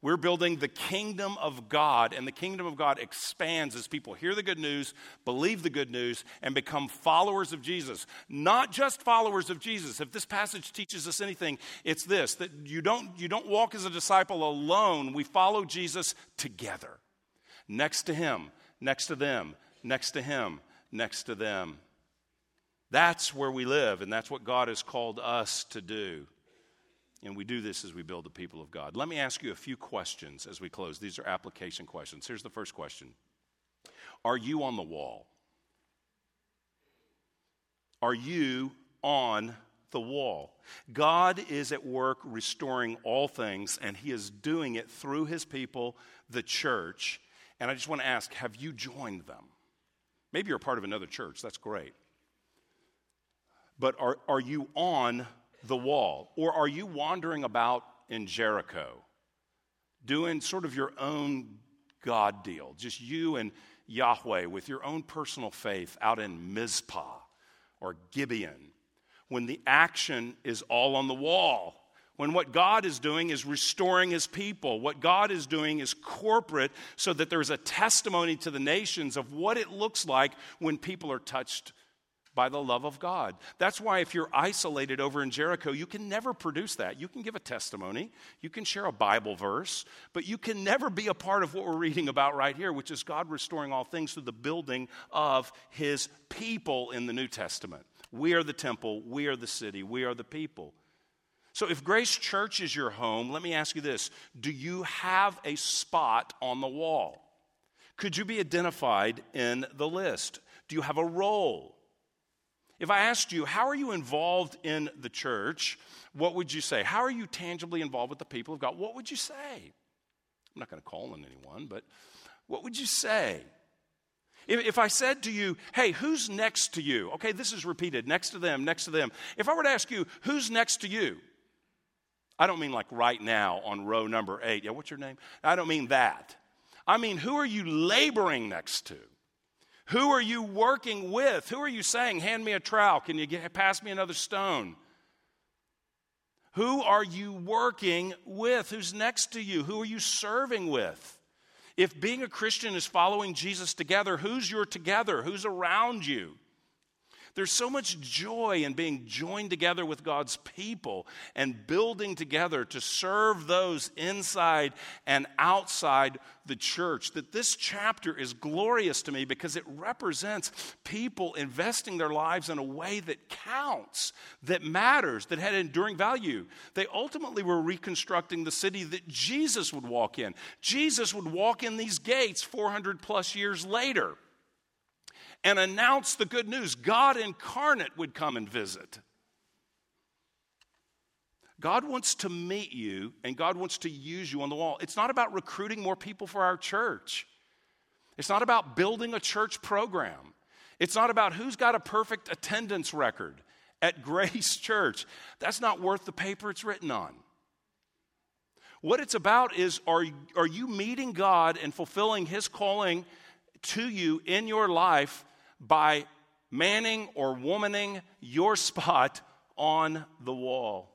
We're building the kingdom of God, and the kingdom of God expands as people hear the good news, believe the good news, and become followers of Jesus. Not just followers of Jesus. If this passage teaches us anything, it's this that you don't, you don't walk as a disciple alone, we follow Jesus together. Next to him, next to them, next to him, next to them. That's where we live, and that's what God has called us to do. And we do this as we build the people of God. Let me ask you a few questions as we close. These are application questions. Here's the first question Are you on the wall? Are you on the wall? God is at work restoring all things, and He is doing it through His people, the church. And I just want to ask have you joined them? Maybe you're part of another church. That's great. But are, are you on the wall? Or are you wandering about in Jericho doing sort of your own God deal, just you and Yahweh with your own personal faith out in Mizpah or Gibeon when the action is all on the wall? when what God is doing is restoring his people. What God is doing is corporate so that there's a testimony to the nations of what it looks like when people are touched by the love of God. That's why if you're isolated over in Jericho, you can never produce that. You can give a testimony, you can share a Bible verse, but you can never be a part of what we're reading about right here, which is God restoring all things through the building of his people in the New Testament. We are the temple, we are the city, we are the people. So, if Grace Church is your home, let me ask you this Do you have a spot on the wall? Could you be identified in the list? Do you have a role? If I asked you, how are you involved in the church? What would you say? How are you tangibly involved with the people of God? What would you say? I'm not going to call on anyone, but what would you say? If, if, I said to you, hey, who's next to you? Okay, this is repeated next to them, next to them. If I were to ask you, who's next to you? I don't mean like right now on row number eight. Yeah, what's your name? I don't mean that. I mean, who are you laboring next to? Who are you working with? Who are you saying, hand me a trowel? Can you get, pass me another stone? Who are you working with? Who's next to you? Who are you serving with? If being a Christian is following Jesus together, who's your together? Who's around you? There's so much joy in being joined together with God's people and building together to serve those inside and outside the church that this chapter is glorious to me because it represents people investing their lives in a way that counts, that matters, that had enduring value. They ultimately were reconstructing the city that Jesus would walk in. Jesus would walk in these gates 400 plus years later and announce the good news. God incarnate would come and visit. God wants to meet you and God wants to use you on the wall. It's not about recruiting more people for our church. It's not about building a church program. It's not about who's got a perfect attendance record at [laughs] Grace Church. That's not worth the paper it's written on. What it's about is are, are you meeting God and fulfilling His calling to you in your life by manning or womaning your spot on the wall.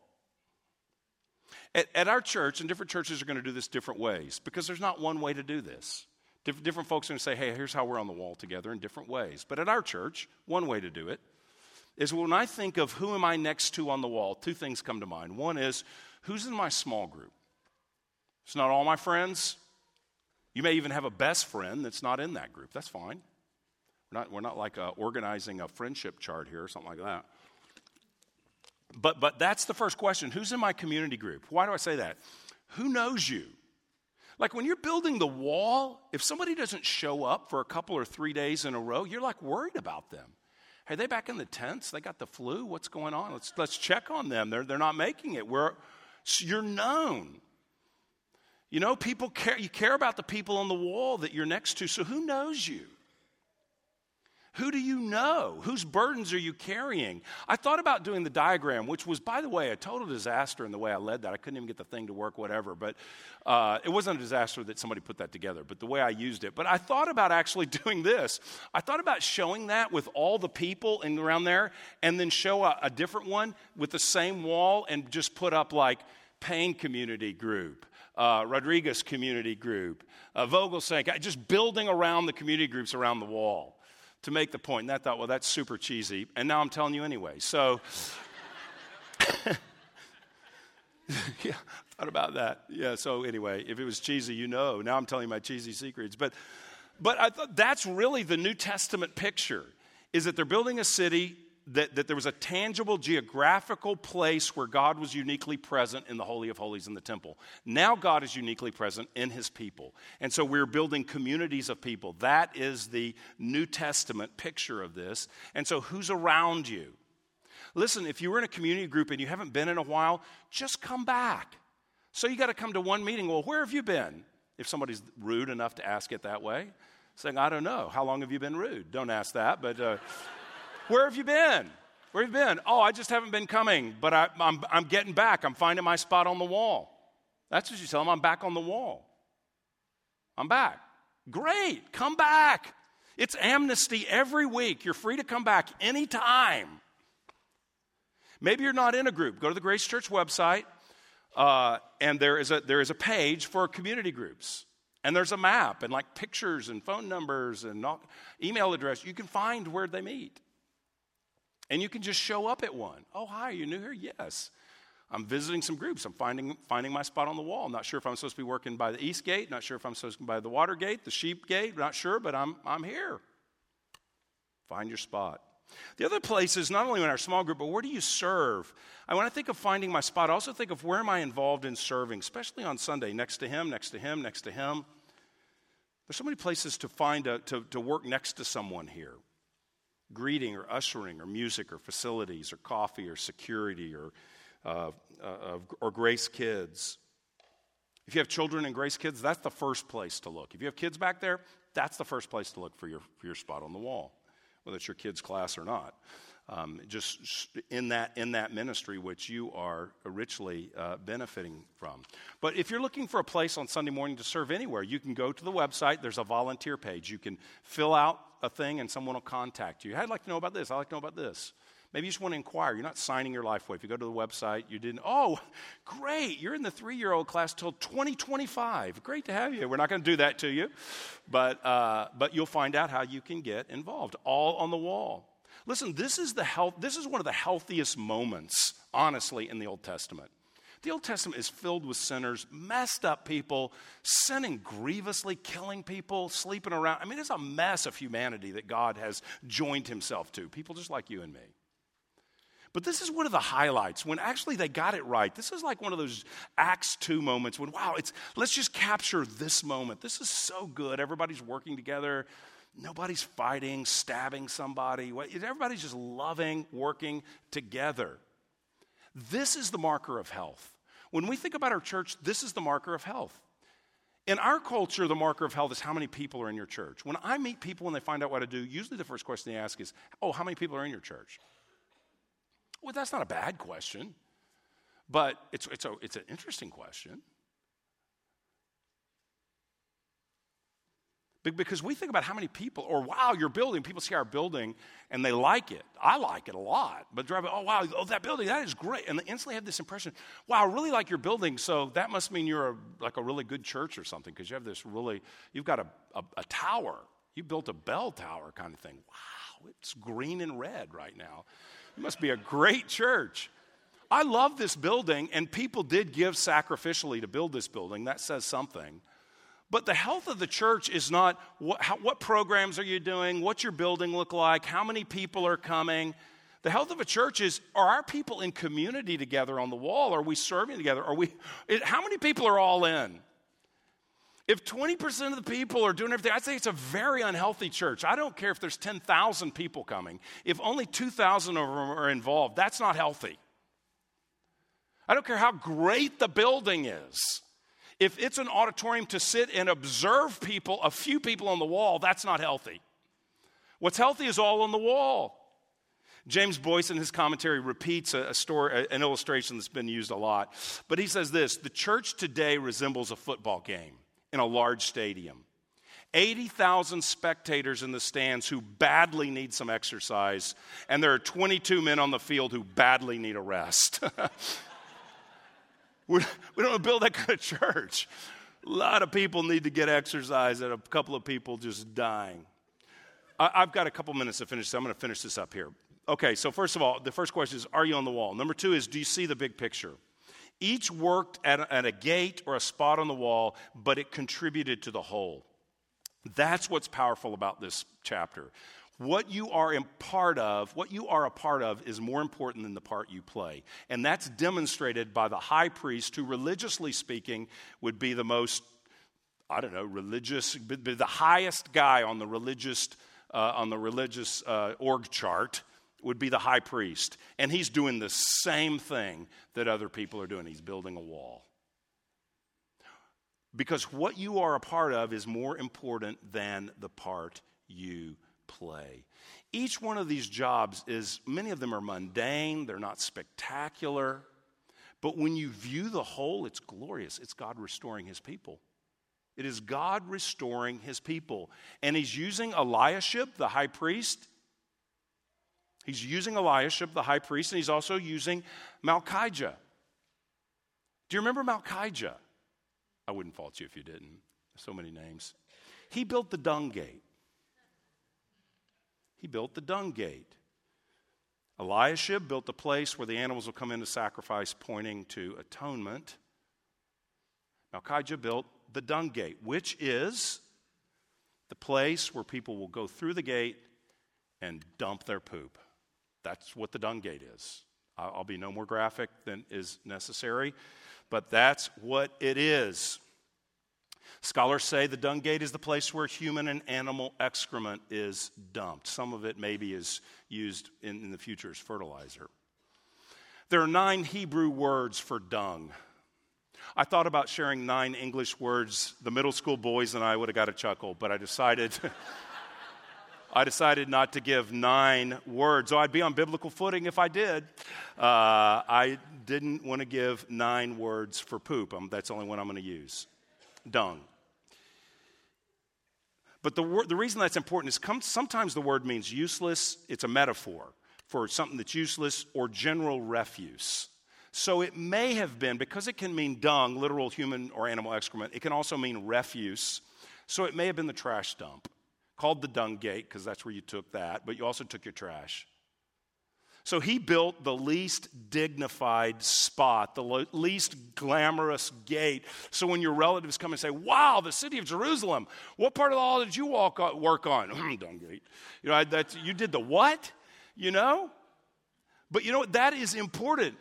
At, at, our church, and different churches are going to do this different ways because there's not one way to do this. Dif- different folks are going to say, hey, here's how we're on the wall together in different ways. But at our church, one way to do it is when I think of who am I next to on the wall, two things come to mind. One is who's in my small group? It's not all my friends. You may even have a best friend that's not in that group. That's fine. We're not, we're not like uh, organizing a friendship chart here or something like that. But, but that's the first question. Who's in my community group? Why do I say that? Who knows you? Like when you're building the wall, if somebody doesn't show up for a couple or three days in a row, you're like worried about them. Are they back in the tents? They got the flu? What's going on? Let's, let's check on them. They're, they're not making it. We're, you're known. You know, people care, you care about the people on the wall that you're next to, so who knows you? Who do you know? Whose burdens are you carrying? I thought about doing the diagram, which was, by the way, a total disaster in the way I led that. I couldn't even get the thing to work, whatever. But uh, it wasn't a disaster that somebody put that together, but the way I used it. But I thought about actually [laughs] doing this. I thought about showing that with all the people in, around there, and then show a, a different one with the same wall and just put up like pain Community Group. Uh, Rodriguez Community Group, uh, Vogelsang, just building around the community groups around the wall to make the point. And I thought, well, that's super cheesy. And now I'm telling you anyway. So, [laughs] yeah, thought about that. Yeah, so anyway, if it was cheesy, you know. Now I'm telling you my cheesy secrets. But, but I thought that's really the New Testament picture is that they're building a city that, that there was a tangible geographical place where God was uniquely present in the Holy of Holies in the temple. Now God is uniquely present in his people. And so we're building communities of people. That is the New Testament picture of this. And so who's around you? Listen, if you were in a community group and you haven't been in a while, just come back. So you got to come to one meeting. Well, where have you been? If somebody's rude enough to ask it that way, saying, I don't know. How long have you been rude? Don't ask that, but. Uh, where have you been? Where have you been? Oh, I just haven't been coming, but I, I'm, I'm getting back. I'm finding my spot on the wall. That's what you tell them. I'm back on the wall. I'm back. Great. Come back. It's amnesty every week. You're free to come back anytime. Maybe you're not in a group. Go to the Grace Church website. Uh, and there is, a, there is a page for community groups. And there's a map and like pictures and phone numbers and email address. You can find where they meet. And you can just show up at one. Oh, hi, you new here? Yes. I'm visiting some groups. I'm finding, finding my spot on the wall. I'm not sure if I'm supposed to be working by the east gate, not sure if I'm supposed to be by the water gate, the sheep gate, not sure, but I'm, I'm here. Find your spot. The other place is not only in our small group, but where do you serve? I, when I think of finding my spot, I also think of where am I involved in serving, especially on Sunday, next to him, next to him, next to him. There's so many places to find a, to, to work next to someone here. Greeting or ushering or music or facilities or coffee or security or, uh, uh, or Grace Kids. If you have children in Grace Kids, that's the first place to look. If you have kids back there, that's the first place to look for your, for your spot on the wall whether it's your kids' class or not. Um, just in that in that ministry which you are richly uh, benefiting from. But if you're looking for a place on Sunday morning to serve anywhere, you can go to the website. There's a volunteer page. You can fill out a thing, and someone will contact you. I'd like to know about this. I'd like to know about this. Maybe you just want to inquire. You're not signing your life away. If you go to the website, you didn't, oh, [laughs] great, you're in the three year old class till 2025. Great to have you. We're not going to do that to you, but, uh, but you'll find out how you can get involved. All on the wall. Listen, this is, the health, this is one of the healthiest moments, honestly, in the Old Testament. The Old Testament is filled with sinners, messed up people, sinning grievously, killing people, sleeping around. I mean, it's a mess of humanity that God has joined himself to. People just like you and me. But this is one of the highlights when actually they got it right. This is like one of those Acts 2 moments when, wow, it's, let's just capture this moment. This is so good. Everybody's working together. Nobody's fighting, stabbing somebody. Everybody's just loving, working together. This is the marker of health. When we think about our church, this is the marker of health. In our culture, the marker of health is how many people are in your church. When I meet people and they find out what I do, usually the first question they ask is, Oh, how many people are in your church? Well, that's not a bad question, but it's, it's, a, it's an interesting question. Because we think about how many people, or wow, your building, people see our building and they like it. I like it a lot. But drive, oh wow, oh, that building, that is great. And they instantly have this impression, wow, I really like your building, so that must mean you're a, like a really good church or something, because you have this really, you've got a, a, a tower. You built a bell tower kind of thing. Wow, it's green and red right now. It must be a great church. I love this building, and people did give sacrificially to build this building. That says something. But the health of the church is not what, how, what programs are you doing? What's your building look like? How many people are coming? The health of a church is are our people in community together on the wall? Are we serving together? Are we, how many people are all in? If 20% of the people are doing everything, I'd say it's a very unhealthy church. I don't care if there's 10,000 people coming. If only 2,000 of them are involved, that's not healthy. I don't care how great the building is. If it's an auditorium to sit and observe people, a few people on the wall, that's not healthy. What's healthy is all on the wall. James Boice, in his commentary, repeats a story, an illustration that's been used a lot. But he says this The church today resembles a football game in a large stadium. 80,000 spectators in the stands who badly need some exercise, and there are 22 men on the field who badly need a rest. [laughs] we don't build that kind of church. A lot of people need to get exercise, and a couple of people just dying. I've got a couple minutes to finish, so I'm going to finish this up here. Okay, so first of all, the first question is Are you on the wall? Number two is Do you see the big picture? Each worked at a, at a gate or a spot on the wall, but it contributed to the whole. That's what's powerful about this chapter. What you are a part of, what you are a part of, is more important than the part you play. And that's demonstrated by the high priest, who, religiously speaking, would be the most, I don't know, religious, the highest guy on the religious, uh, on the religious uh, org chart would be the high priest. And he's doing the same thing that other people are doing. He's building a wall. Because what you are a part of is more important than the part you play. Each one of these jobs is, many of them are mundane, they're not spectacular. But when you view the whole, it's glorious. It's God restoring his people. It is God restoring his people. And he's using Eliashib, the high priest, He's using Eliashib, the high priest, and he's also using Malchijah. Do you remember Malchijah? I wouldn't fault you if you didn't. So many names. He built the dung gate. He built the dung gate. Eliashib built the place where the animals will come in to sacrifice, pointing to atonement. Malchijah built the dung gate, which is the place where people will go through the gate and dump their poop. That's what the dung gate is. I'll be no more graphic than is necessary, but that's what it is. Scholars say the dung gate is the place where human and animal excrement is dumped. Some of it maybe is used in, in the future as fertilizer. There are nine Hebrew words for dung. I thought about sharing nine English words. The middle school boys and I would have got a chuckle, but I decided. [laughs] I decided not to give nine words. So I'd be on biblical footing if I did. Uh, I didn't want to give nine words for poop. Um, that's the only one I'm going to use dung. But the, word, the reason that's important is sometimes the word means useless, it's a metaphor for something that's useless or general refuse. So it may have been, because it can mean dung, literal human or animal excrement, it can also mean refuse. So it may have been the trash dump, called the dung gate, because that's where you took that, but you also took your trash. So he built the least dignified spot, the least glamorous gate. So when your relatives come and say, Wow, the city of Jerusalem, what part of the hall did you walk on, work on? [laughs] Dung gate. You know, that's, you did the what? You know? But you know what? That is important.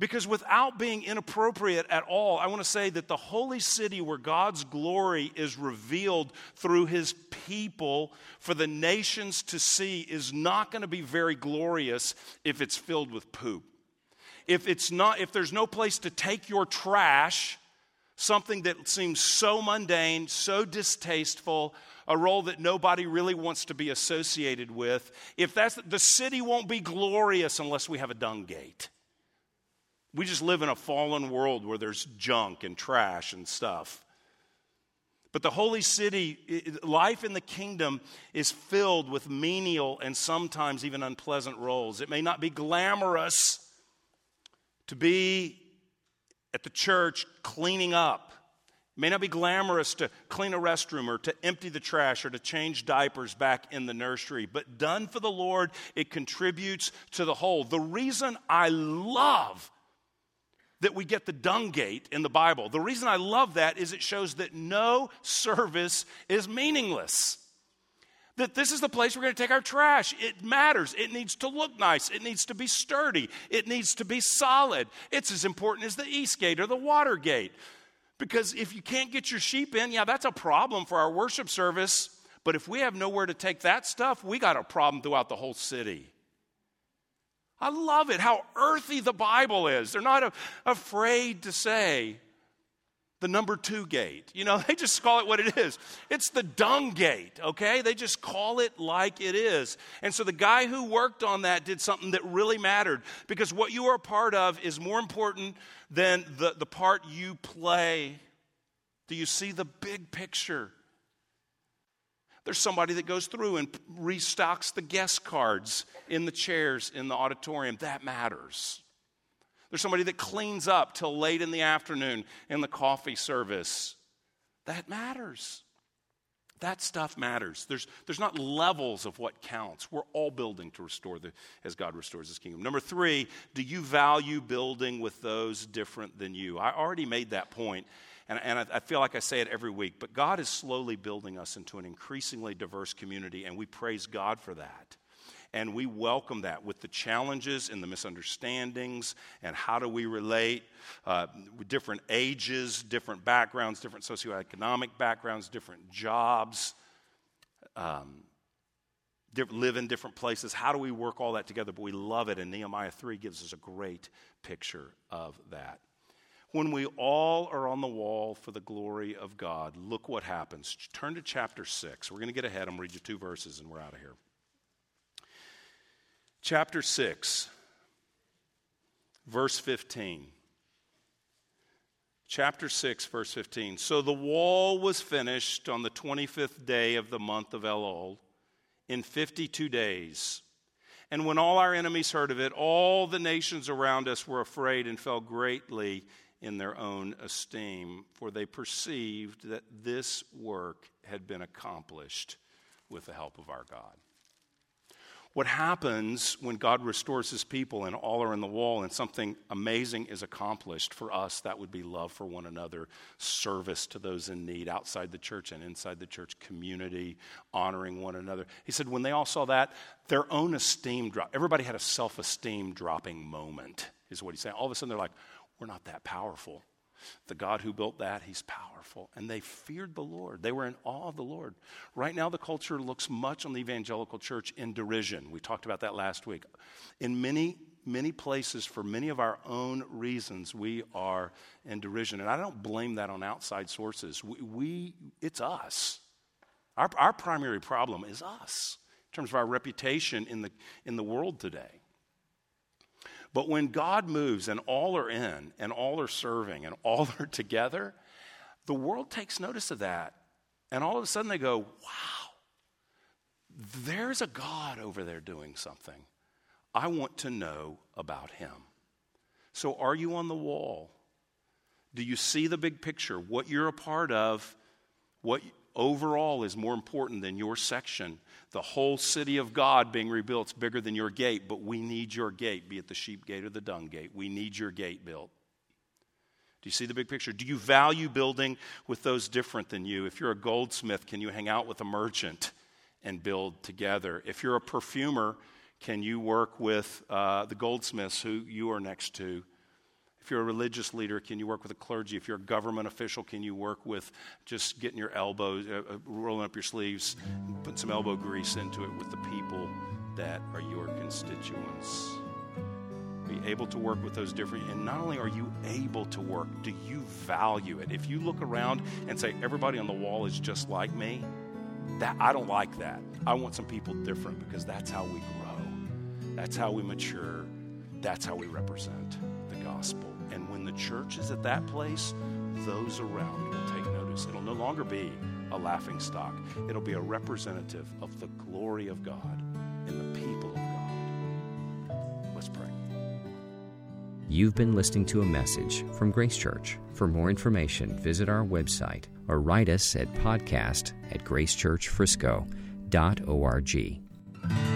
Because without being inappropriate at all, I want to say that the holy city where God's glory is revealed through his people for the nations to see is not going to be very glorious if it's filled with poop. If it's not if there's no place to take your trash, something that seems so mundane, so distasteful, a role that nobody really wants to be associated with, if that's the city won't be glorious unless we have a dung gate. We just live in a fallen world where there's junk and trash and stuff. But the holy city, life in the kingdom is filled with menial and sometimes even unpleasant roles. It may not be glamorous to be at the church cleaning up. It may not be glamorous to clean a restroom or to empty the trash or to change diapers back in the nursery, but done for the Lord, it contributes to the whole. The reason I love that we get the dung gate in the Bible. The reason I love that is it shows that no service is meaningless. That this is the place we're going to take our trash. It matters. It needs to look nice. It needs to be sturdy. It needs to be solid. It's as important as the East Gate or the Water Gate. Because if you can't get your sheep in, yeah, that's a problem for our worship service. But if we have nowhere to take that stuff, we got a problem throughout the whole city. I love it, how earthy the Bible is. They're not a, afraid to say the number two gate. You know, [laughs] they just call it what it is. It's the dung gate, okay? They just call it like it is. And so the guy who worked on that did something that really mattered because what you are a part of is more important than the, the part you play. Do you see the big picture? There's somebody that goes through and restocks the guest cards in the chairs in the auditorium. That matters. There's somebody that cleans up till late in the afternoon in the coffee service. That matters. That stuff matters. There's, there's not levels of what counts. We're all building to restore the, as God restores his kingdom. Number three, do you value building with those different than you? I already made that point and, and I, I feel like I say it every week, but God is slowly building us into an increasingly diverse community, and we praise God for that. And we welcome that with the challenges and the misunderstandings and how do we relate uh, with different ages, different backgrounds, different socioeconomic backgrounds, different jobs, um, live in different places. How do we work all that together? But we love it, and Nehemiah 3 gives us a great picture of that. When we all are on the wall for the glory of God, look what happens. Turn to chapter 6. We're going to get ahead. I'm going to read you two verses and we're out of here. Chapter 6, verse 15. Chapter 6, verse 15. So the wall was finished on the 25th day of the month of Elul in 52 days. And when all our enemies heard of it, all the nations around us were afraid and fell greatly in their own esteem, for they perceived that this work had been accomplished with the help of our God. What happens when God restores his people and all are in the wall and something amazing is accomplished for us? That would be love for one another, service to those in need outside the church and inside the church, community, honoring one another. He said when they all saw that, their own esteem dropped. Everybody had a self esteem dropping moment, is what he's saying. All of a sudden they're like, we're not that powerful. The God who built that, he's powerful. And they feared the Lord. They were in awe of the Lord. Right now, the culture looks much on the evangelical church in derision. We talked about that last week. In many, many places, for many of our own reasons, we are in derision. And I don't blame that on outside sources. We, we it's us. Our, our primary problem is us in terms of our reputation in the, in the world today. But when God moves and all are in and all are serving and all [laughs] are together, the world takes notice of that. And all of a sudden they go, wow, there's a God over there doing something. I want to know about him. So, are you on the wall? Do you see the big picture? What you're a part of, what overall is more important than your section. The whole city of God being rebuilt is bigger than your gate, but we need your gate, be it the sheep gate or the dung gate. We need your gate built. Do you see the big picture? Do you value building with those different than you? If you're a goldsmith, can you hang out with a merchant and build together? If you're a perfumer, can you work with uh, the goldsmiths who you are next to? If you're a religious leader, can you work with a clergy? If you're a government official, can you work with just getting your elbows, uh, uh rolling up your sleeves, put some elbow grease into it with the people that are your constituents? Be able to work with those different, and not only are you able to work, do you value it? If you look around and say everybody on the wall is just like me, that I don't like that. I want some people different because that's how we grow. That's how we mature. That's how we represent gospel. And when the church is at that place, those around will take notice. It'll no longer be a laughing stock, it'll be a representative of the glory of God and the people of God. Let's pray. You've been listening to a message from Grace Church. For more information, visit our website or write us at podcast at gracechurchfrisco.org.